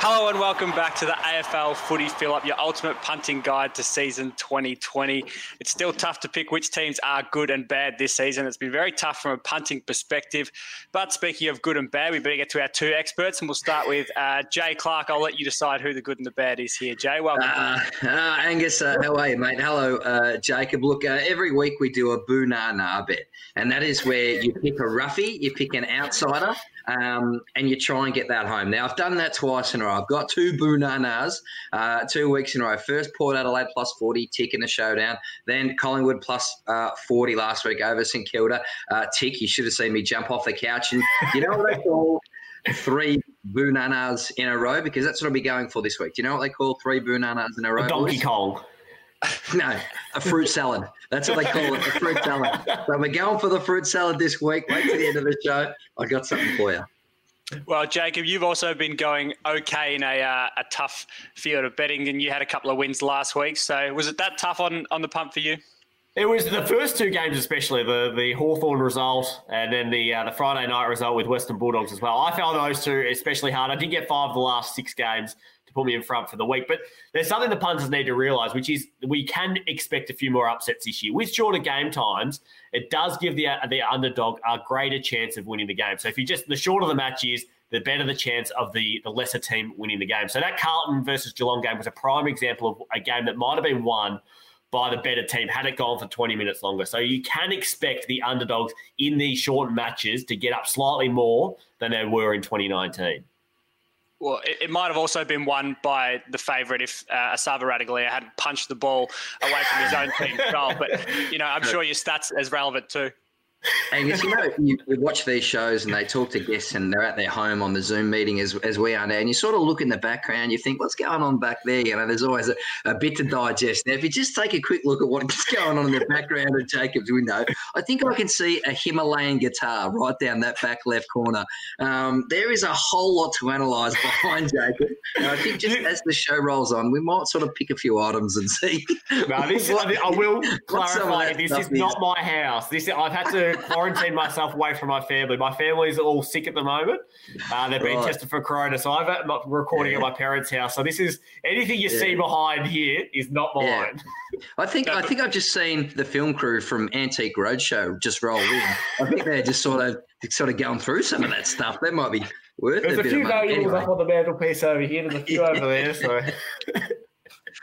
Hello and welcome back to the AFL Footy Fill Up, your ultimate punting guide to season 2020. It's still tough to pick which teams are good and bad this season. It's been very tough from a punting perspective. But speaking of good and bad, we better get to our two experts, and we'll start with uh, Jay Clark. I'll let you decide who the good and the bad is here. Jay, welcome. Uh, uh, Angus, uh, how are you, mate? Hello, uh, Jacob. Look, uh, every week we do a boo na na bet, and that is where you pick a roughie, you pick an outsider, um, and you try and get that home. Now, I've done that twice in a row. I've got two Bunanas, uh, two weeks in a row. First, Port Adelaide plus 40, tick in the showdown. Then Collingwood plus, uh, 40 last week over St Kilda. Uh, tick, you should have seen me jump off the couch. And you know what they call three Bunanas in a row? Because that's what I'll be going for this week. Do you know what they call three Bunanas in a row? A Donkey boys? Kong. No, a fruit salad. That's what they call it, a fruit salad. So we're going for the fruit salad this week. Wait to the end of the show. I got something for you. Well, Jacob, you've also been going okay in a, uh, a tough field of betting, and you had a couple of wins last week. So was it that tough on, on the pump for you? It was the first two games, especially the the Hawthorn result and then the uh, the Friday night result with Western Bulldogs as well. I found those two especially hard. I did get five of the last six games to put me in front for the week, but there's something the punters need to realise, which is we can expect a few more upsets this year with shorter game times. It does give the the underdog a greater chance of winning the game. So if you just the shorter the match is, the better the chance of the, the lesser team winning the game. So that Carlton versus Geelong game was a prime example of a game that might have been won by the better team had it gone for 20 minutes longer. So you can expect the underdogs in these short matches to get up slightly more than they were in 2019. Well, it, it might have also been won by the favourite if uh, Esava Ratugolea hadn't punched the ball away from his own team goal. But, you know, I'm sure your stats as relevant too. Angus, you know, you, you watch these shows and they talk to guests and they're at their home on the Zoom meeting as, as we are now, and you sort of look in the background, you think, what's going on back there? You know, there's always a, a bit to digest. Now, if you just take a quick look at what's going on in the background of Jacob's window, I think I can see a Himalayan guitar right down that back left corner. Um, there is a whole lot to analyse behind Jacob. And I think just as the show rolls on, we might sort of pick a few items and see. No, this is, I will What some of clarify. This is is. not my house. This I've had to quarantine myself away from my family. My family's all sick at the moment. Uh, they've been Right. tested for corona, so I'm not recording at my parents' house. So this is anything you see behind here is not Yeah. mine. I think I think I've just seen the film crew from Antique Roadshow just roll in. I think they're just sort of sort of going through some of that stuff. That might be worth There's a a bit few of money. valuables Anyway. up on the mantelpiece over here. There's a few over there. So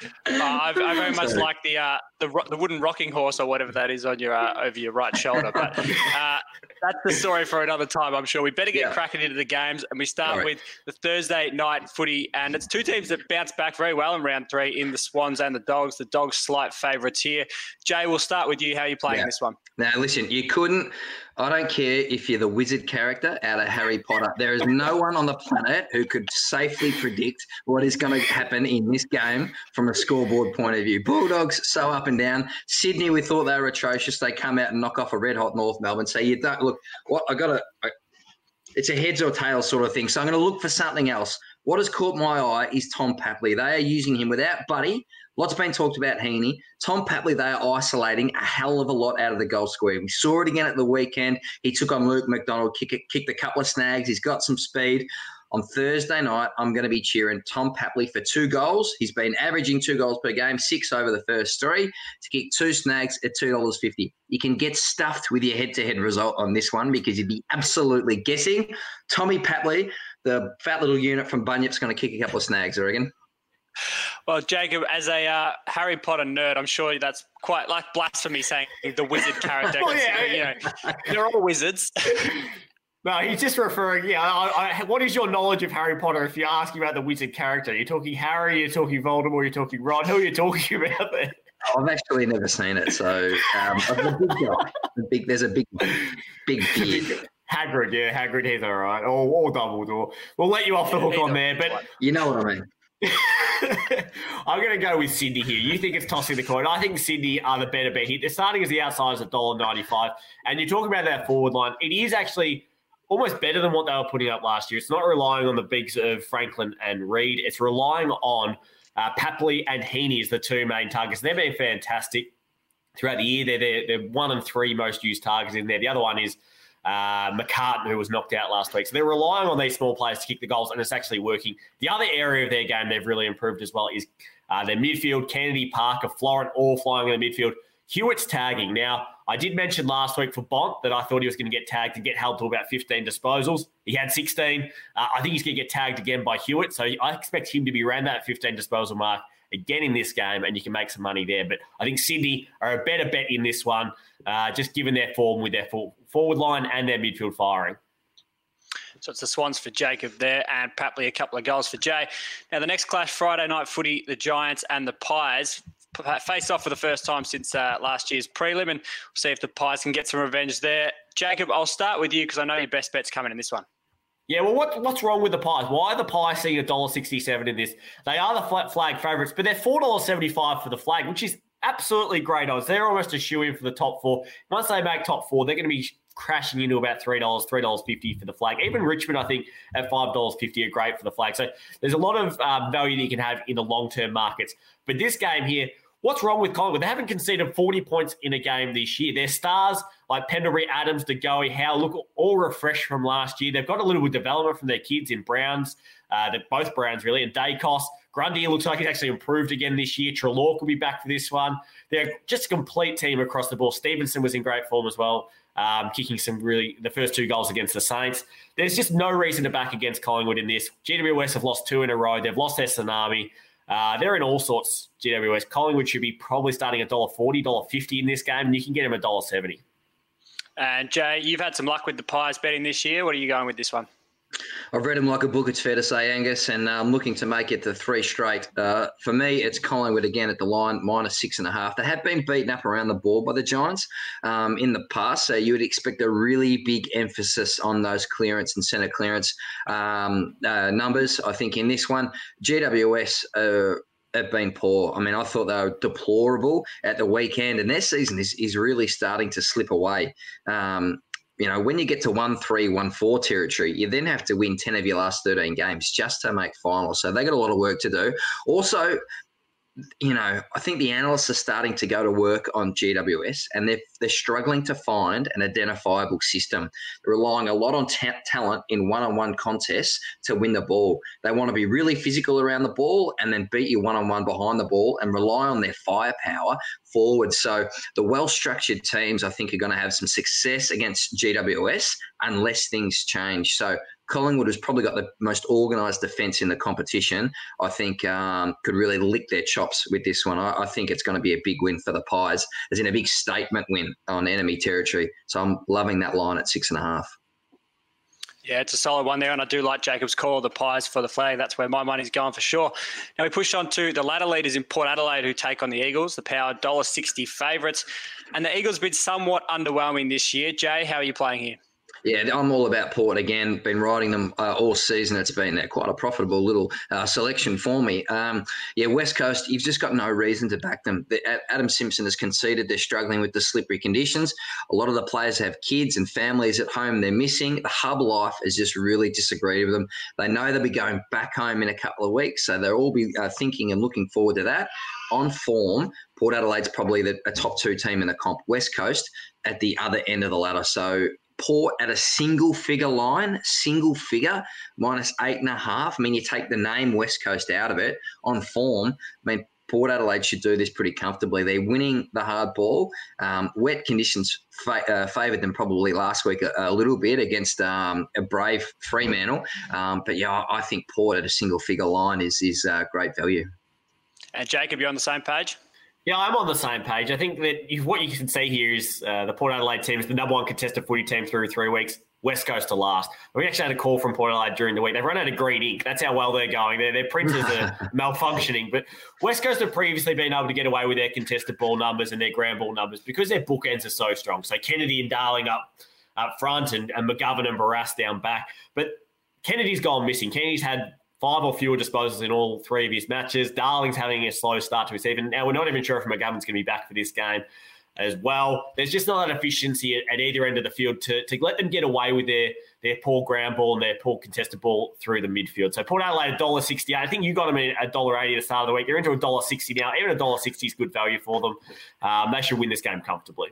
Uh, I, I very much Sorry. like the uh, the the wooden rocking horse or whatever that is on your uh, over your right shoulder. But uh, that's the story for another time. I'm sure we better get Yeah. cracking into the games, and we start right. with the Thursday night footy, and it's two teams that bounced back very well in round three in the Swans and the Dogs. The Dogs slight favourites here. Jay, we'll start with you. How are you playing Yeah. this one? Now, listen, you couldn't. I don't care if you're the wizard character out of Harry Potter. There is no one on the planet who could safely predict what is going to happen in this game from a scoreboard point of view. Bulldogs so up and down. Sydney, we thought they were atrocious. They come out and knock off a red hot North Melbourne. So you don't look. What I got to. It's a heads or tails sort of thing. So I'm going to look for something else. What has caught my eye is Tom Papley. They are using him without Buddy. Lots been talked about Heeney. Tom Papley, they are isolating a hell of a lot out of the goal square. We saw it again at the weekend. He took on Luke McDonald, kick, kicked a couple of snags. He's got some speed. On Thursday night, I'm going to be cheering Tom Papley for two goals. He's been averaging two goals per game, six over the first three, to kick two snags at $2.50. You can get stuffed with your head to head result on this one because you'd be absolutely guessing. Tommy Papley, the fat little unit from Bunyip's going to kick a couple of snags, I reckon. Well, Jacob, as a uh, Harry Potter nerd, I'm sure that's quite like blasphemy saying the wizard character. Oh, yeah, you know, they're all wizards. no, he's just referring. Yeah, I, I, what is your knowledge of Harry Potter? If you're asking about the wizard character, you're talking Harry, you're talking Voldemort, you're talking Ron. Who are you talking about there? I've actually never seen it, so um, I'm a big guy. The big, there's a big, big beard. Hagrid, yeah, Hagrid, he's all right. Or, or Dumbledore. We'll let you off the hook either on there, but You know what I mean? I'm going to go with Sydney here. You think it's tossing the coin. I think Sydney are the better bet here. They're starting as the outsiders at $1.95. And you're talking about that forward line. It is actually almost better than what they were putting up last year. It's not relying on the bigs of Franklin and Reid. It's relying on uh, Papley and Heeney as the two main targets. They've been fantastic throughout the year. They're, they're, they're one and three most used targets in there. The other one is uh, McCartan, who was knocked out last week. So they're relying on these small players to kick the goals, and it's actually working. The other area of their game they've really improved as well is uh, their midfield. Kennedy, Parker, Florent, all flying in the midfield. Hewett's tagging. Now, I did mention last week for Bont that I thought he was going to get tagged and get held to about 15 disposals. He had 16. Uh, I think he's going to get tagged again by Hewitt. So I expect him to be around that 15 disposal mark again in this game, and you can make some money there. But I think Sydney are a better bet in this one, uh, just given their form with their forward line and their midfield firing. So it's the Swans for Jacob there, and Papley a couple of goals for Jay. Now the next clash Friday night footy, the Giants and the Pies face off for the first time since uh, last year's prelim, and we'll see if the Pies can get some revenge there. Jacob, I'll start with you because I know your best bet's coming in this one. Yeah, well, what, what's wrong with the Pies? Why are the Pies seeing $1.67 in this? They are the flag favourites, but they're $4.75 for the flag, which is absolutely great odds. They're almost a shoe in for the top four. Once they make top four, they're going to be crashing into about $3, $3.50 for the flag. Even Richmond, I think, at $5.50 are great for the flag. So there's a lot of uh, value that you can have in the long term markets. But this game here, What's wrong with Collingwood? They haven't conceded 40 points in a game this year. Their stars like Pendlebury, Adams, DeGoey, Howe look all refreshed from last year. They've got a little bit of development from their kids in Browns, uh, both Browns really, and Daicos. Grundy looks like he's actually improved again this year. Treloar will be back for this one. They're just a complete team across the ball. Stevenson was in great form as well, um, kicking some really the first two goals against the Saints. There's just no reason to back against Collingwood in this. GWS have lost two in a row. They've lost their tsunami. Uh, they're in all sorts. GWS Collingwood should be probably starting a dollar forty, dollar fifty in this game, and you can get them a dollar seventy. And Jay, you've had some luck with the Pies betting this year. What are you going with this one? I've read him like a book, it's fair to say, Angus, and I'm looking to make it to three straight. Uh, for me, it's Collingwood again at the line, minus six and a half. They have been beaten up around the board by the Giants um, in the past, so you would expect a really big emphasis on those clearance and centre clearance um, uh, numbers. I think in this one, GWS. Uh, have been poor. I mean, I thought they were deplorable at the weekend, and their season is, is really starting to slip away. Um, you know, when you get to one three, one four territory, you then have to win ten of your last thirteen games just to make finals. So they got a lot of work to do. Also, you know, I think the analysts are starting to go to work on GWS and they're, they're struggling to find an identifiable system. They're relying a lot on ta- talent in one on one contests to win the ball. They want to be really physical around the ball and then beat you one on one behind the ball and rely on their firepower forward. So the well structured teams, I think, are going to have some success against GWS unless things change. So Collingwood has probably got the most organised defence in the competition. I think um, could really lick their chops with this one. I, I think it's going to be a big win for the Pies, as in a big statement win on enemy territory. So I'm loving that line at six and a half. Yeah, it's a solid one there, and I do like Jacob's call, the Pies for the flag. That's where my money's going for sure. Now we push on to the ladder leaders in Port Adelaide who take on the Eagles, the power $1.60 favourites. And the Eagles been somewhat underwhelming this year. Jay, how are you playing here? Yeah, I'm all about Port again. Been riding them uh, all season. It's been uh, quite a profitable little uh, selection for me. Um, yeah, West Coast, you've just got no reason to back them. The, Adam Simpson has conceded they're struggling with the slippery conditions. A lot of the players have kids and families at home they're missing. The hub life is just really disagreed with them. They know they'll be going back home in a couple of weeks, so they'll all be uh, thinking and looking forward to that. On form, Port Adelaide's probably the, a top two team in the comp. West Coast at the other end of the ladder. So Port at a single figure line, single figure, minus eight and a half. I mean, you take the name West Coast out of it on form. I mean, Port Adelaide should do this pretty comfortably. They're winning the hard ball. Um, wet conditions fa- uh, favoured them probably last week a, a little bit against um, a brave Fremantle. Um, but yeah, I think Port at a single figure line is is uh, great value. And Jacob, you're on the same page. Yeah, I'm on the same page. I think that what you can see here is uh, the Port Adelaide team is the number one contested footy team through three weeks. West Coast to last. We actually had a call from Port Adelaide during the week. They've run out of green ink. That's how well they're going. Their, their printers are malfunctioning. But West Coast have previously been able to get away with their contested ball numbers and their ground ball numbers because their bookends are so strong. So Kennedy and Darling up up front and, and McGovern and Barrass down back. But Kennedy's gone missing. Kennedy's had five or fewer disposals in all three of his matches. Darling's having a slow start to his season. Now, we're not even sure if McGovern's going to be back for this game as well. There's just not that efficiency at, at, either end of the field to, to let them get away with their, their poor ground ball and their poor contested ball through the midfield. So Port Adelaide, $1.68. I think you got them at $1.80 at the start of the week. They're into $1.60 now. Even $1.60 is good value for them. Um, they should win this game comfortably.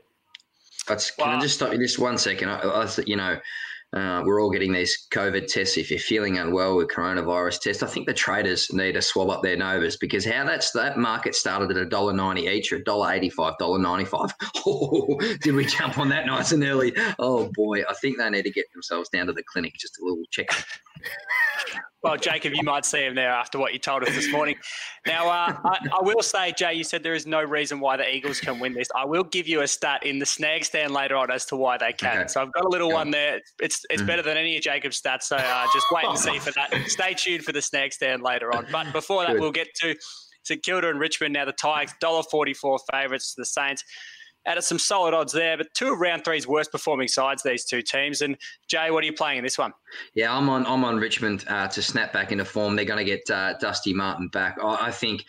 That's, can I just stop you just one second? I, I, you know, uh, we're all getting these COVID tests. If you're feeling unwell with coronavirus test, I think the traders need to swab up their novas because how that's that market started at a dollar ninety each or a dollar eighty five, dollar ninety five. Oh, did we jump on that nice and early? Oh boy, I think they need to get themselves down to the clinic just a little check. Well, Jacob, you might see him there after what you told us this morning. Now, uh, I, I, will say, Jay, you said there is no reason why the Eagles can win this. I will give you a stat in the snag stand later on as to why they can. Okay. So I've got a little one there. It's it's mm. better than any of Jacob's stats. So uh, just wait and see for that. Stay tuned for the snag stand later on. But before that, Good. we'll get to St Kilda and Richmond. Now the Tigers, $1.44 favourites to the Saints added some solid odds there, but two of round three's worst performing sides, these two teams. And Jay, what are you playing in this one? Yeah, I'm on. I'm on Richmond uh, to snap back into form. They're going to get uh, Dusty Martin back. I, I think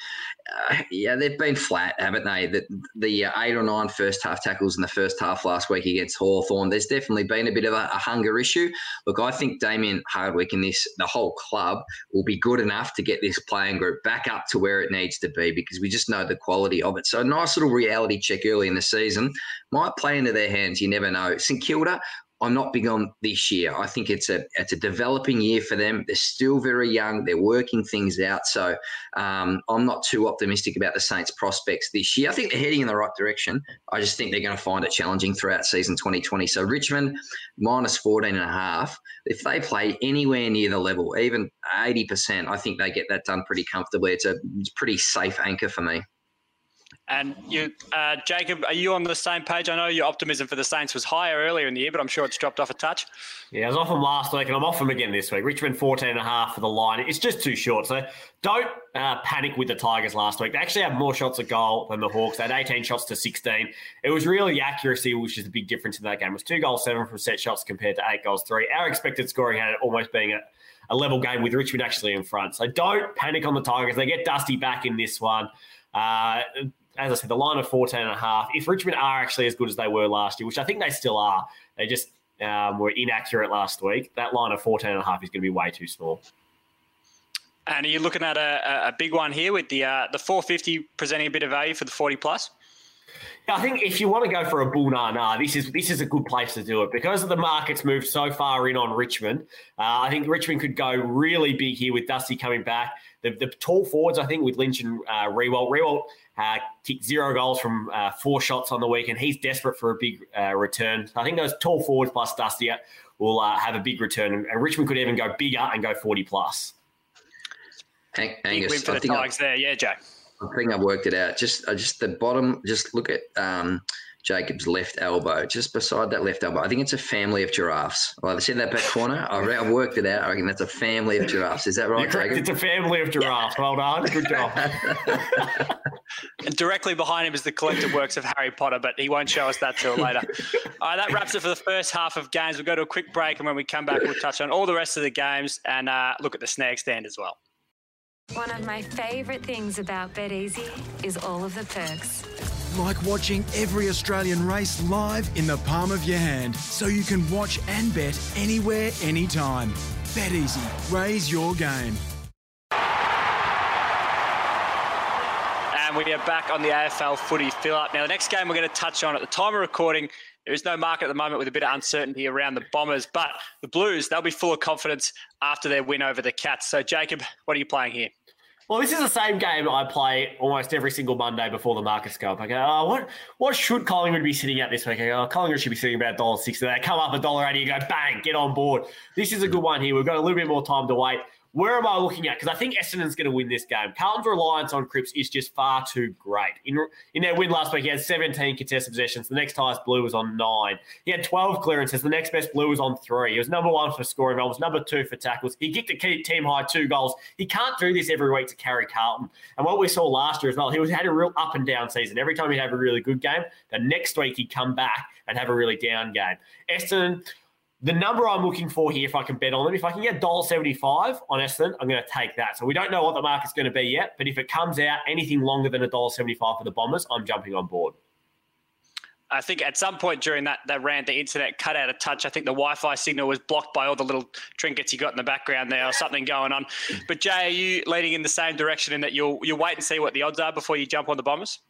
uh, yeah, they've been flat, haven't they? The, the uh, eight or nine first half tackles in the first half last week against Hawthorn. there's definitely been a bit of a, a, hunger issue. Look, I think Damien Hardwick and this, the whole club, will be good enough to get this playing group back up to where it needs to be because we just know the quality of it. So, a nice little reality check early in the season might play into their hands. You never know. St Kilda, I'm not big on this year. I think it's a it's a developing year for them. They're still very young. They're working things out. So um, I'm not too optimistic about the Saints' prospects this year. I think they're heading in the right direction. I just think they're going to find it challenging throughout season 2020. So Richmond minus 14 and a half. If they play anywhere near the level, even 80%, I think they get that done pretty comfortably. It's a pretty safe anchor for me. And you, uh, Jacob, are you on the same page? I know your optimism for the Saints was higher earlier in the year, but I'm sure it's dropped off a touch. Yeah, I was off them last week, and I'm off them again this week. Richmond 14 and a half for the line. It's just too short. So don't uh, panic with the Tigers last week. They actually had more shots at goal than the Hawks. They had 18 shots to 16. It was really accuracy, which is the big difference in that game. It was two goals, seven from set shots compared to eight goals, three. Our expected scoring had it almost being a, a level game with Richmond actually in front. So don't panic on the Tigers. They get Dusty back in this one. Uh, as I said, the line of 14 and a half. If Richmond are actually as good as they were last year, which I think they still are, they just um, were inaccurate last week. That line of 14 and a half is going to be way too small. And are you looking at a, a big one here with the uh, the 450 presenting a bit of value for the 40 plus? I think if you want to go for a bull nah nah, this is this is a good place to do it because the market's moved so far in on Richmond. Uh, I think Richmond could go really big here with Dusty coming back. The, the tall forwards, I think, with Lynch and uh, Riewoldt. Riewoldt uh, kicked zero goals from uh, four shots on the week, and he's desperate for a big uh, return. I think those tall forwards plus Dusty will uh, have a big return, and, and, Richmond could even go bigger and go 40 plus. Angus, big win for the Tigers there. Yeah, Jack. I think I've worked it out. Just, I just the bottom. Just look at um, Jacob's left elbow, just beside that left elbow. I think it's a family of giraffes. Well, I said that back corner. I have worked it out. I reckon that's a family of giraffes. Is that right, Jacob? It's a family of giraffes. Well done. Good job. and directly behind him is the collected works of Harry Potter, but he won't show us that till later. all right, that wraps it for the first half of games. We'll go to a quick break, and when we come back, we'll touch on all the rest of the games and uh, look at the snag stand as well. One of my favourite things about BetEasy is all of the perks. Like watching every Australian race live in the palm of your hand, so you can watch and bet anywhere, anytime. BetEasy, raise your game. And we are back on the AFL footy fill up. Now, the next game we're going to touch on at the time of recording there is no market at the moment with a bit of uncertainty around the Bombers, but the Blues, they'll be full of confidence after their win over the Cats. So, Jacob, what are you playing here? Well, this is the same game I play almost every single Monday before the markets go up. I go, oh, uh, what what should Collingwood be sitting at this week? I go, oh, Collingwood should be sitting about $1.60. They come up $1.80, you go, bang, get on board. This is a good one here. We've got a little bit more time to wait. Where am I looking at? Because I think Essendon's going to win this game. Carlton's reliance on Cripps is just far too great. In, in their win last week, he had 17 contested possessions. The next highest Blue was on nine. He had 12 clearances. The next best Blue was on three. He was number one for scoring goals, number two for tackles. He kicked a team high two goals. He can't do this every week to carry Carlton. And what we saw last year as well, he was had a real up and down season. Every time he'd have a really good game, the next week he'd come back and have a really down game. Essendon the number I'm looking for here, if I can bet on them, if I can get $1.75 on Essendon, I'm going to take that. So we don't know what the market's going to be yet, but if it comes out anything longer than $1.75 for the Bombers, I'm jumping on board. I think at some point during that, that rant, the internet cut out a touch. I think the Wi-Fi signal was blocked by all the little trinkets you got in the background there, or something going on. But Jay, are you leading in the same direction in that you'll you'll wait and see what the odds are before you jump on the Bombers?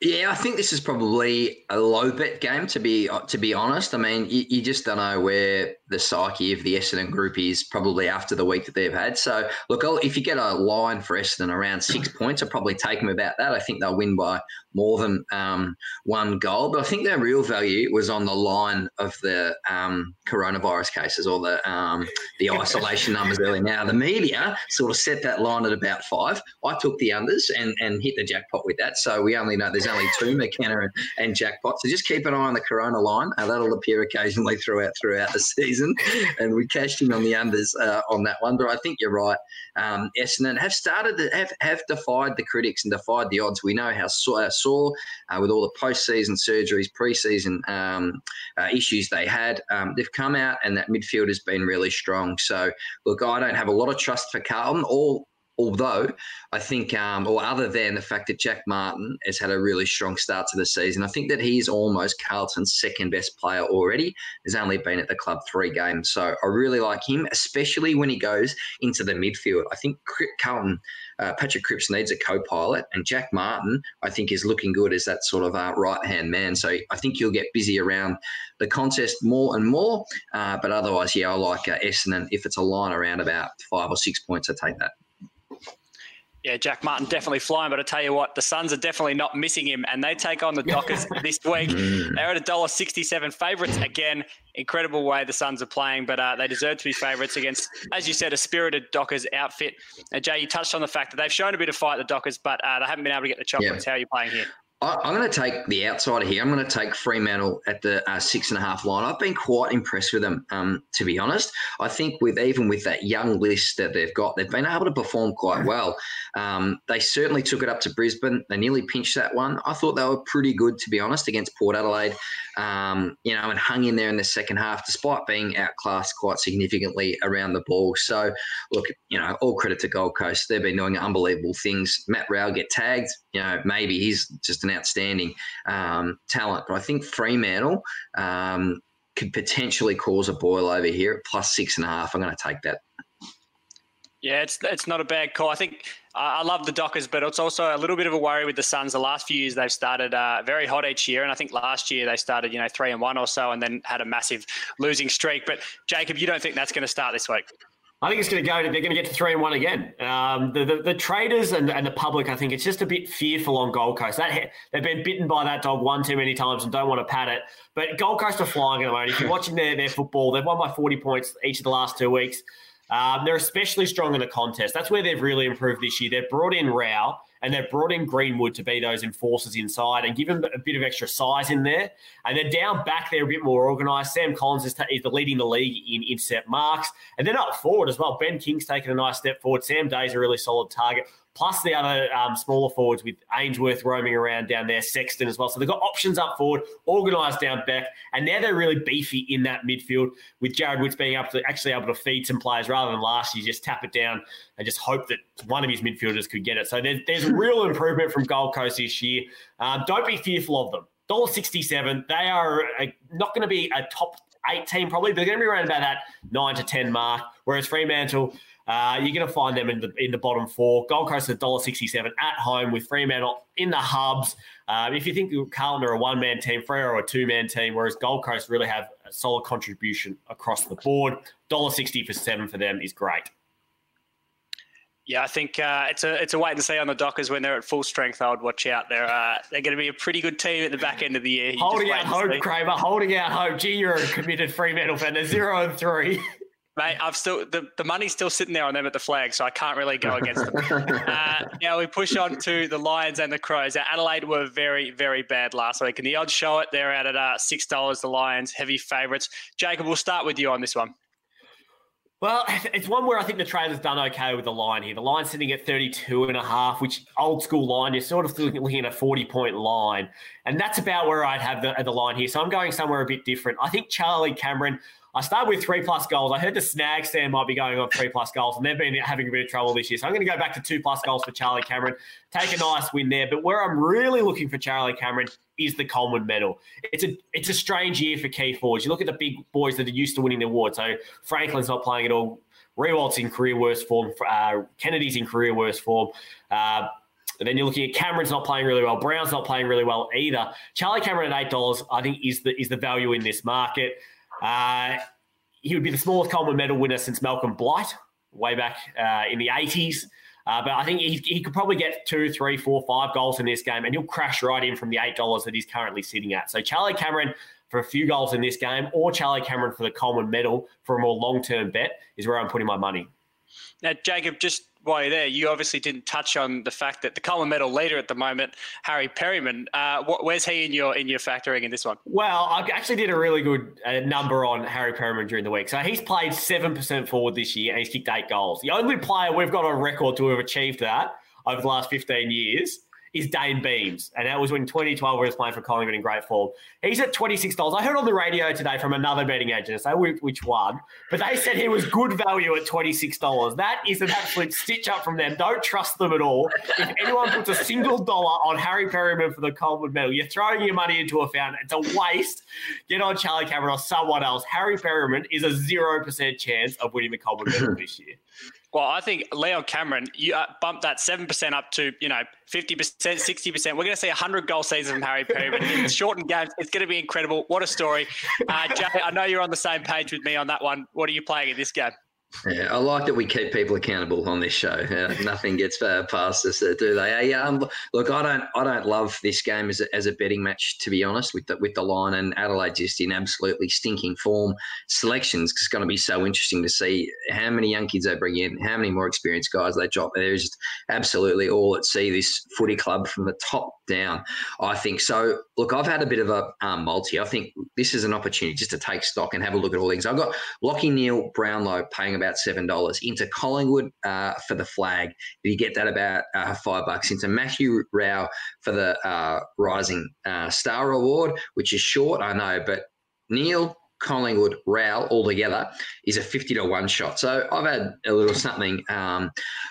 Yeah, I think this is probably a low bet game to be to be honest. I mean, you, you, just don't know where the psyche of the Essendon group is probably after the week that they've had. So, look, if you get a line for Essendon around six points, I'll probably take them about that. I think they'll win by more than um, one goal. But I think their real value was on the line of the um, coronavirus cases or the um, the isolation numbers early. Now, the media sort of set that line at about five. I took the unders and, and hit the jackpot with that. So we only know there's only two McKenna and, and jackpot. So just keep an eye on the corona line. Uh, that'll appear occasionally throughout throughout the season. And we cashed in on the unders uh, on that one. But I think you're right. Um, Essendon have started to have, have defied the critics and defied the odds. We know how sore saw uh, with all the postseason surgeries, preseason um, uh, issues they had. Um, they've come out and that midfield has been really strong. So, look, I don't have a lot of trust for Carlton. All although I think, um, or other than the fact that Jack Martin has had a really strong start to the season, I think that he's almost Carlton's second best player already. He's only been at the club three games. So I really like him, especially when he goes into the midfield. I think Carlton, uh, Patrick Cripps needs a co pilot, and Jack Martin, I think, is looking good as that sort of uh, right hand man. So I think you'll get busy around the contest more and more. Uh, but otherwise, yeah, I like uh, Essendon. If it's a line around about five or six points, I take that yeah, Jack Martin definitely flying. But I tell you what, the Suns are definitely not missing him, and they take on the Dockers this week. Mm. They're at a dollar sixty-seven favourites again. Incredible way the Suns are playing, but uh, they deserve to be favourites against, as you said, a spirited Dockers outfit. Uh, Jay, you touched on the fact that they've shown a bit of fight, the Dockers, but uh, they haven't been able to get the chocolates. Yeah. How are you playing here? I, am going to take the outsider here. I'm going to take Fremantle at the uh, six and a half line. I've been quite impressed with them, um, to be honest. I think with even with that young list that they've got, they've been able to perform quite well. Um, they certainly took it up to Brisbane. They nearly pinched that one. I thought they were pretty good, to be honest, against Port Adelaide. Um, you know, and hung in there in the second half, despite being outclassed quite significantly around the ball. So, look, you know, all credit to Gold Coast. They've been doing unbelievable things. Matt Rowell get tagged. You know, maybe he's just an outstanding um, talent. But I think Fremantle um, could potentially cause a boil over here at plus six and a half. I'm going to take that. Yeah, it's it's not a bad call. I think I love the Dockers, but it's also a little bit of a worry with the Suns. The last few years they've started uh, very hot each year, and I think last year they started you know three and one or so, and then had a massive losing streak. But Jacob, you don't think that's going to start this week? I think it's going to go. They're going to get to three and one again. Um, the, the, the traders and, and the public, I think, it's just a bit fearful on Gold Coast. That they've been bitten by that dog one too many times and don't want to pat it. But Gold Coast are flying at the moment. If you're watching their their football, they've won by 40 points each of the last two weeks. Um, they're especially strong in the contest. That's where they've really improved this year. They've brought in Rowell and they've brought in Greenwood to be those enforcers inside and give them a bit of extra size in there. And then down back, they're a bit more organised. Sam Collins is, is the leading the league in intercept marks. And then up forward as well, Ben King's taken a nice step forward. Sam Day's a really solid target plus the other um, smaller forwards with Ainsworth roaming around down there, Sexton as well. So they've got options up forward, organised down back, and now they're really beefy in that midfield with Jarrod Witts being able to actually able to feed some players rather than last year just tap it down and just hope that one of his midfielders could get it. So there's, there's real improvement from Gold Coast this year. Um, don't be fearful of them. Dollar sixty-seven. They are a, not going to be a top eight team probably. They're going to be around about that nine to ten mark. Whereas Fremantle uh, you're going to find them in the in the bottom four. Gold Coast at $1.67 at home with Fremantle in the hubs. Uh, if you think Carlton are a one man team, Freo are a two man team, whereas Gold Coast really have a solid contribution across the board. $1.60 for seven for them is great. Yeah, I think uh, it's a it's a wait and see on the Dockers when they're at full strength. I would watch out. They're uh, they're going to be a pretty good team at the back end of the year. You holding out hope, Kramer. Holding out hope. Gee, you're a committed Fremantle fan. They're zero and three. Mate, I've still the, the money's still sitting there on them at the flag, so I can't really go against them. uh, now we push on to the Lions and the Crows. Now, Adelaide were very, very bad last week, and the odds show it. They're out at uh, six dollars. The Lions, heavy favourites. Jacob, we'll start with you on this one. Well, it's one where I think the trailer's done okay with the line here. The line's sitting at 32 and a half, which old school line, you're sort of looking at a 40 point line. And that's about where I'd have the, the line here. So I'm going somewhere a bit different. I think Charlie Cameron, I start with three plus goals. I heard the snag stand might be going on three plus goals, and they've been having a bit of trouble this year. So I'm going to go back to two plus goals for Charlie Cameron. Take a nice win there. But where I'm really looking for Charlie Cameron is the Coleman medal. It's a it's a strange year for key forwards. You look at the big boys that are used to winning the award. So Franklin's not playing at all. Riewoldt's in career worst form. Uh, Kennedy's in career worst form. Uh, And then you're looking at Cameron's not playing really well. Brown's not playing really well either. Charlie Cameron at eight dollars, I think, is the is the value in this market. Uh, he would be the smallest Coleman medal winner since Malcolm Blight way back uh, in the 80s. Uh, but I think he, he could probably get two, three, four, five goals in this game, and he'll crash right in from the eight dollars that he's currently sitting at. So Charlie Cameron for a few goals in this game, or Charlie Cameron for the Coleman medal for a more long term bet is where I'm putting my money. Now, Jacob, just while you're there, you obviously didn't touch on the fact that the Coleman medal leader at the moment, Harry Perryman, uh, where's he in your in your factoring in this one? Well, I actually did a really good uh, number on Harry Perryman during the week. So he's played seven percent forward this year, and he's kicked eight goals. The only player we've got on record to have achieved that over the last 15 years is Dayne Beams. And that was when 2012 he was playing for Collingwood in great form. He's at $26. I heard on the radio today from another betting agent, say which one, but they said he was good value at $26. That is an absolute stitch up from them. Don't trust them at all. If anyone puts a single dollar on Harry Perryman for the Coleman medal, you're throwing your money into a fountain. It's a waste. Get on Charlie Cameron or someone else. Harry Perryman is a 0% chance of winning the Coleman medal this year. Well, I think Leon Cameron, you uh, bump that seven percent up to you know fifty percent, sixty percent. We're going to see a hundred goal season from Harry Perryman in shortened games. It's going to be incredible. What a story, uh, Jay! I know you're on the same page with me on that one. What are you playing in this game? Yeah, I like that we keep people accountable on this show. Uh, nothing gets uh, past us, uh, do they? Um, look, I don't, I don't love this game as a, as a betting match, to be honest, with the with the line and Adelaide just in absolutely stinking form. Selections it's going to be so interesting to see how many young kids they bring in, how many more experienced guys they drop. There's just absolutely all at sea. This footy club from the top down. I think so. Look, I've had a bit of a um, multi. I think this is an opportunity just to take stock and have a look at all things. I've got Lachie Neale Brownlow paying about seven dollars into Collingwood uh, for the flag. You get that about uh, five bucks into Matthew Rowell for the uh, Rising uh, Star Award, which is short, I know, but Neale Collingwood, Rowell altogether is a 50 to 1 shot. So I've had a little something um,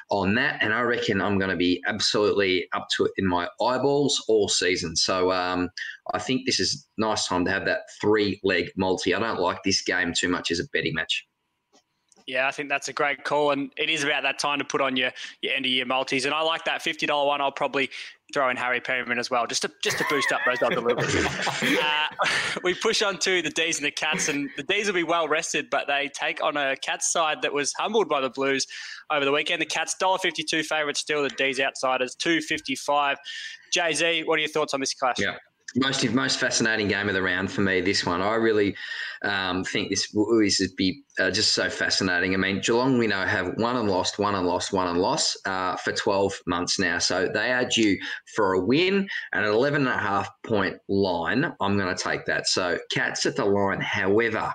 on that, and I reckon I'm going to be absolutely up to it in my eyeballs all season. So um, I think this is nice time to have that three leg multi. I don't like this game too much as a betting match. Yeah, I think that's a great call, and it is about that time to put on your, your end of year multis. And I like that fifty dollar one. I'll probably throw in Harry Perryman as well, just to just to boost up those other deliveries. uh, we push on to the D's and the Cats, and the D's will be well rested, but they take on a Cats side that was humbled by the Blues over the weekend. The Cats dollar fifty two favourites still. The D's outsiders two fifty five. Jay Z, what are your thoughts on this clash? Yeah most most fascinating game of the round for me. This one, I really um, think this this would be uh, just so fascinating. I mean, Geelong we know have won and lost, won and lost, won and lost uh, for twelve months now, so they are due for a win and an 11 and a half point line. I'm going to take that. So Cats at the line. However,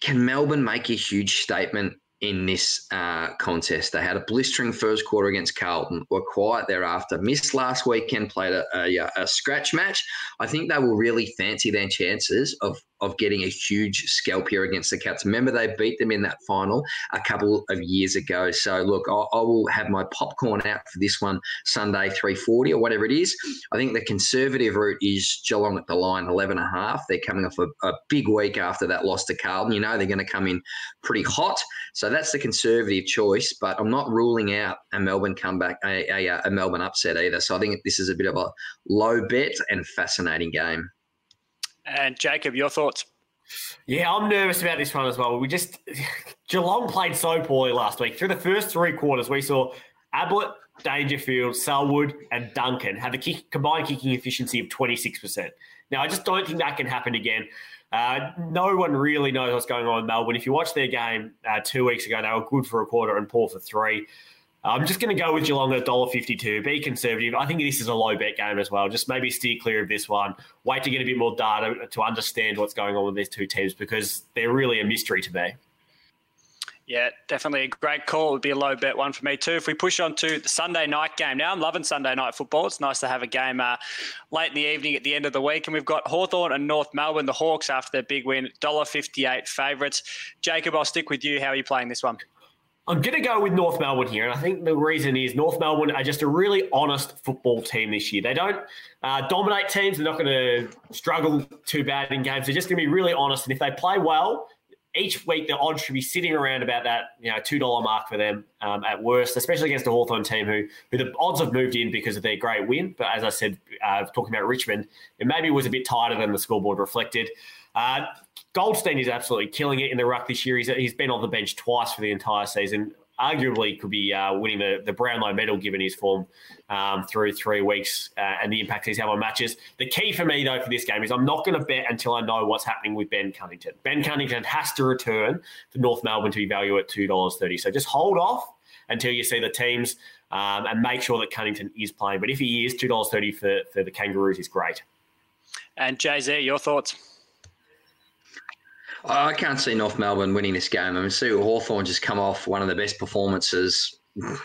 can Melbourne make a huge statement in this uh, contest. They had a blistering first quarter against Carlton, were quiet thereafter, missed last weekend, played a, a, a scratch match. I think they will really fancy their chances of of getting a huge scalp here against the Cats. Remember, they beat them in that final a couple of years ago. So, look, I, I will have my popcorn out for this one Sunday, 340 or whatever it is. I think the conservative route is Geelong at the line, 11 and a half. They're coming off a, a big week after that loss to Carlton. You know, they're going to come in pretty hot. So that's the conservative choice, but I'm not ruling out a Melbourne comeback, a, a, a Melbourne upset either. So I think this is a bit of a low bet and fascinating game. And Jacob, your thoughts? Yeah, I'm nervous about this one as well. We just Geelong played so poorly last week. Through the first three quarters, we saw Ablett, Dangerfield, Selwood, and Duncan have a kick, combined kicking efficiency of 26%. Now, I just don't think that can happen again. Uh, no one really knows what's going on in Melbourne. If you watch their game uh, two weeks ago, they were good for a quarter and poor for three. I'm just going to go with Geelong at $1.52. Be conservative. I think this is a low bet game as well. Just maybe steer clear of this one. Wait to get a bit more data to understand what's going on with these two teams because they're really a mystery to me. Yeah, definitely a great call. It would be a low bet one for me too. If we push on to the Sunday night game now, I'm loving Sunday night football. It's nice to have a game uh, late in the evening at the end of the week. And we've got Hawthorn and North Melbourne, the Hawks, after their big win, $1.58 favourites. Jacob, I'll stick with you. How are you playing this one? I'm going to go with North Melbourne here. And I think the reason is North Melbourne are just a really honest football team this year. They don't uh, dominate teams. They're not going to struggle too bad in games. They're just going to be really honest. And if they play well, each week the odds should be sitting around about that you know two dollar mark for them um, at worst, especially against a Hawthorn team who who the odds have moved in because of their great win. But as I said, uh, talking about Richmond, it maybe was a bit tighter than the scoreboard reflected. Uh, Goldstein is absolutely killing it in the ruck this year. He's, he's been on the bench twice for the entire season arguably could be uh, winning the, the Brownlow medal given his form um, through three weeks uh, and the impact he's had on matches. The key for me, though, for this game is I'm not going to bet until I know what's happening with Ben Cunnington. Ben Cunnington has to return to North Melbourne to be valued at $2.30. So just hold off until you see the teams um, and make sure that Cunnington is playing. But if he is, $2.30 for, for the Kangaroos is great. And Jay Z, your thoughts? I can't see North Melbourne winning this game. I mean, Sue Hawthorn just come off one of the best performances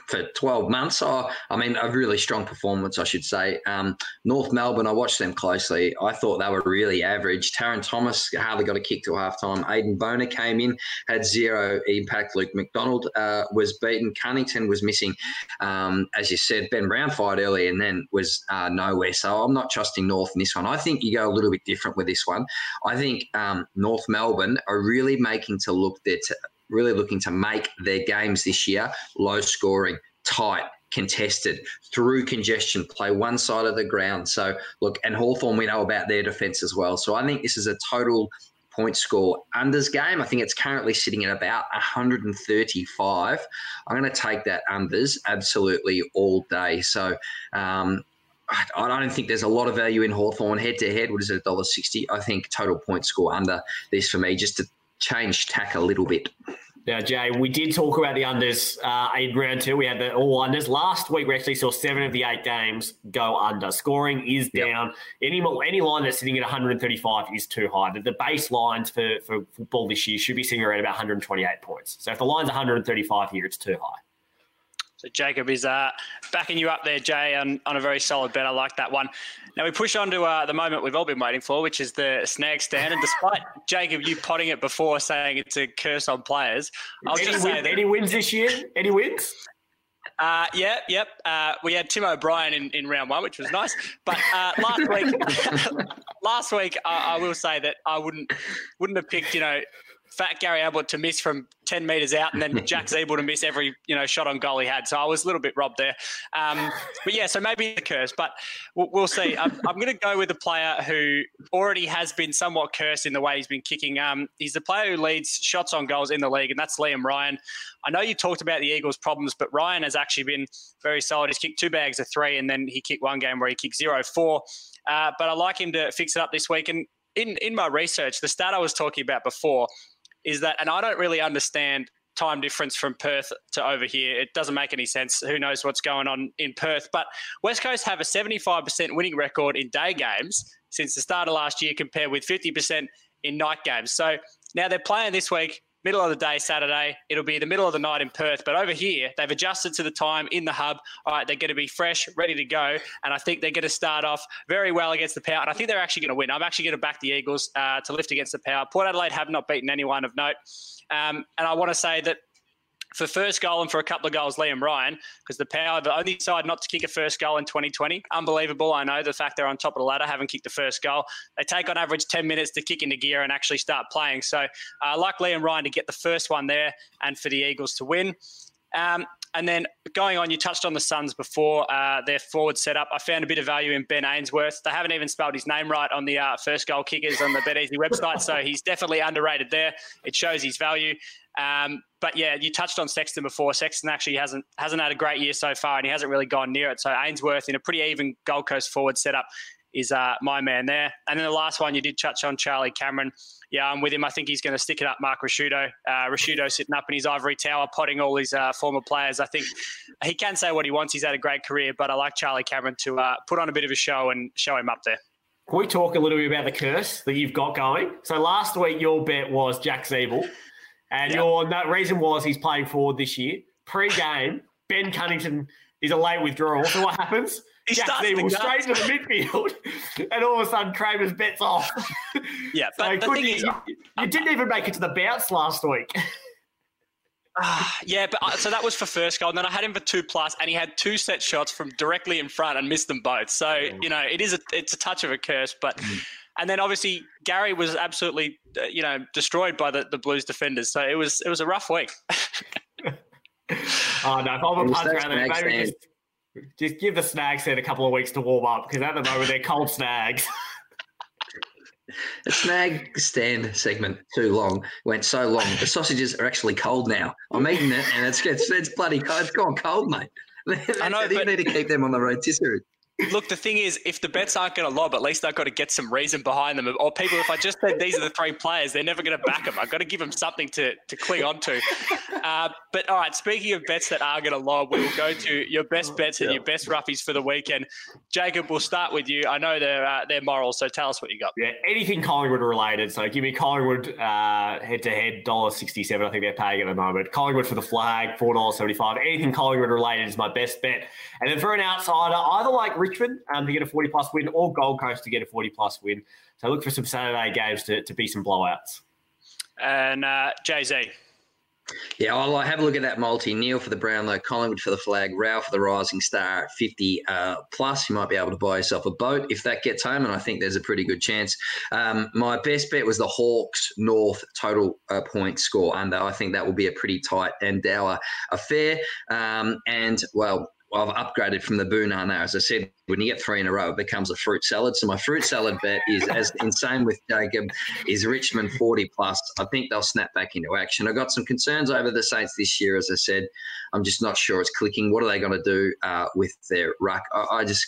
for 12 months. I mean, a really strong performance, I should say. Um, North Melbourne, I watched them closely. I thought they were really average. Tarryn Thomas hardly got a kick till halftime. Aiden Bonar came in, had zero impact. Luke McDonald uh, was beaten. Cunnington was missing. Um, as you said, Ben Brown fired early and then was uh, nowhere. So I'm not trusting North in this one. I think you go a little bit different with this one. I think um, North Melbourne are really making to look their t- really looking to make their games this year low scoring, tight, contested through congestion, play one side of the ground. So, look, and Hawthorn, we know about their defence as well. So, I think this is a total point score unders game. I think it's currently sitting at about 135. I'm going to take that unders absolutely all day. So, um, I don't think there's a lot of value in Hawthorn head to head. What is it, $1.60? I think total point score under this for me, just to change tack a little bit. Now, Jay, we did talk about the unders uh, in round two. We had the all unders. Last week, we actually saw seven of the eight games go under. Scoring is down. Yep. Any any line that's sitting at 135 is too high. The, the base lines for, for football this year should be sitting around about 128 points. So if the line's 135 here, it's too high. So Jacob is uh, backing you up there, Jay, on, on a very solid bet. I like that one. Now we push on to uh, the moment we've all been waiting for, which is the snag stand. And despite Jacob, you potting it before saying it's a curse on players, I'll any just say that, any wins this year. Any wins? Uh, yeah, yep. Uh, we had Tim O'Brien in, in round one, which was nice. But uh, last week, last week, I, I will say that I wouldn't wouldn't have picked, you know, fat Gary Ablett to miss from 10 metres out and then Jack Ziebell to miss every, you know, shot on goal he had. So I was a little bit robbed there. Um, but yeah, so maybe the curse, but we'll, we'll see. I'm, I'm going to go with a player who already has been somewhat cursed in the way he's been kicking. Um, he's the player who leads shots on goals in the league, and that's Liam Ryan. I know you talked about the Eagles' problems, but Ryan has actually been very solid. He's kicked two bags of three, and then he kicked one game where he kicked zero four. Uh, but I like him to fix it up this week. And in, in my research, the stat I was talking about before is that, and I don't really understand time difference from Perth to over here. It doesn't make any sense. Who knows what's going on in Perth? But West Coast have a 75% winning record in day games since the start of last year, compared with 50% in night games. So now they're playing this week middle of the day Saturday. It'll be the middle of the night in Perth. But over here, they've adjusted to the time in the hub. All right, they're going to be fresh, ready to go. And I think they're going to start off very well against the Power. And I think they're actually going to win. I'm actually going to back the Eagles uh, to lift against the Power. Port Adelaide have not beaten anyone of note. Um, and I want to say that for first goal and for a couple of goals, Liam Ryan, because the Power, the only side not to kick a first goal in 2020. Unbelievable. I know the fact they're on top of the ladder, haven't kicked the first goal. They take on average 10 minutes to kick into gear and actually start playing. So I uh, like Liam Ryan to get the first one there and for the Eagles to win. Um, and then going on, you touched on the Suns before uh, their forward setup. I found a bit of value in Ben Ainsworth. They haven't even spelled his name right on the uh, first goal kickers on the BetEasy website, so he's definitely underrated there. It shows his value. Um, but yeah, you touched on Sexton before. Sexton actually hasn't hasn't had a great year so far, and he hasn't really gone near it. So Ainsworth in a pretty even Gold Coast forward setup is uh, my man there. And then the last one you did touch on, Charlie Cameron. Yeah, I'm with him. I think he's going to stick it up, Mark Ricciuto. Uh, Ricciuto sitting up in his ivory tower, potting all his uh, former players. I think he can say what he wants. He's had a great career, but I like Charlie Cameron to uh, put on a bit of a show and show him up there. Can we talk a little bit about the curse that you've got going? So last week your bet was Jack Ziebell. And yep. your no, reason was he's playing forward this year. Pre-game, Ben Cunnington is a late withdrawal. So what happens? He Jack starts straight to the midfield, and all of a sudden Kramer's bets off. Yeah, but so you, is, you, you, didn't even make it to the bounce last week. Uh, yeah, but uh, so that was for first goal, and then I had him for two plus, and he had two set shots from directly in front and missed them both. So you know, it is a it's a touch of a curse, but. And then obviously Gary was absolutely, uh, you know, destroyed by the, the Blues defenders. So it was it was a rough week. oh no! If I'm a punter out there, maybe just, just give the snags set a couple of weeks to warm up because at the moment they're cold snags. The snag stand segment too long went so long. The sausages are actually cold now. I'm eating it and it's it's, it's bloody cold. It's gone cold, mate. I know. you need to keep them on the rotisserie. Look, the thing is, if the bets aren't going to lob, at least I've got to get some reason behind them. Or people, if I just said these are the three players, they're never going to back them. I've got to give them something to, to cling on to. Uh, but all right, speaking of bets that are going to lob, we will go to your best bets and your best roughies for the weekend. Jacob, we'll start with you. I know they're uh, they're moral, so tell us what you got. Yeah, anything Collingwood related. So give me Collingwood head to head, dollar sixty seven. I think they're paying at the moment. Collingwood for the flag, four dollars seventy five. Anything Collingwood related is my best bet. And then for an outsider, either like Richmond um, to get a 40 plus win or Gold Coast to get a 40 plus win. So look for some Saturday games to, to be some blowouts. And uh, Jay Z. Yeah, I'll have a look at that multi. Neale for the Brownlow, Collingwood for the flag, Rowell for the Rising Star at 50 uh, plus. You might be able to buy yourself a boat if that gets home, and I think there's a pretty good chance. Um, my best bet was the Hawks North total uh, point score under. I think that will be a pretty tight and dour affair. Um, and, well, I've upgraded from the Boonar now. As I said, when you get three in a row, it becomes a fruit salad. So my fruit salad bet is as insane with Jacob is Richmond 40 plus. I think they'll snap back into action. I've got some concerns over the Saints this year. As I said, I'm just not sure it's clicking. What are they going to do uh, with their ruck? I, I just.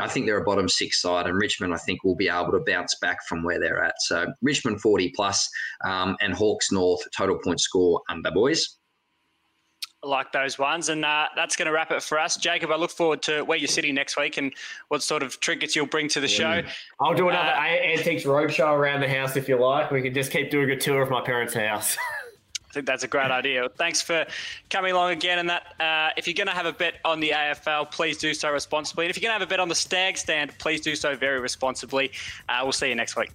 I think they're a bottom six side, and Richmond, I think, will be able to bounce back from where they're at. So Richmond 40 plus, um, and Hawks North total point score under, boys like those ones. And uh, that's going to wrap it for us. Jacob, I look forward to where you're sitting next week and what sort of trinkets you'll bring to the show. I'll do another uh, Antiques Roadshow around the house if you like. We can just keep doing a tour of my parents' house. I think that's a great idea. Thanks for coming along again. And that, uh, if you're going to have a bet on the AFL, please do so responsibly. And if you're going to have a bet on the Stag Stand, please do so very responsibly. Uh, we'll see you next week.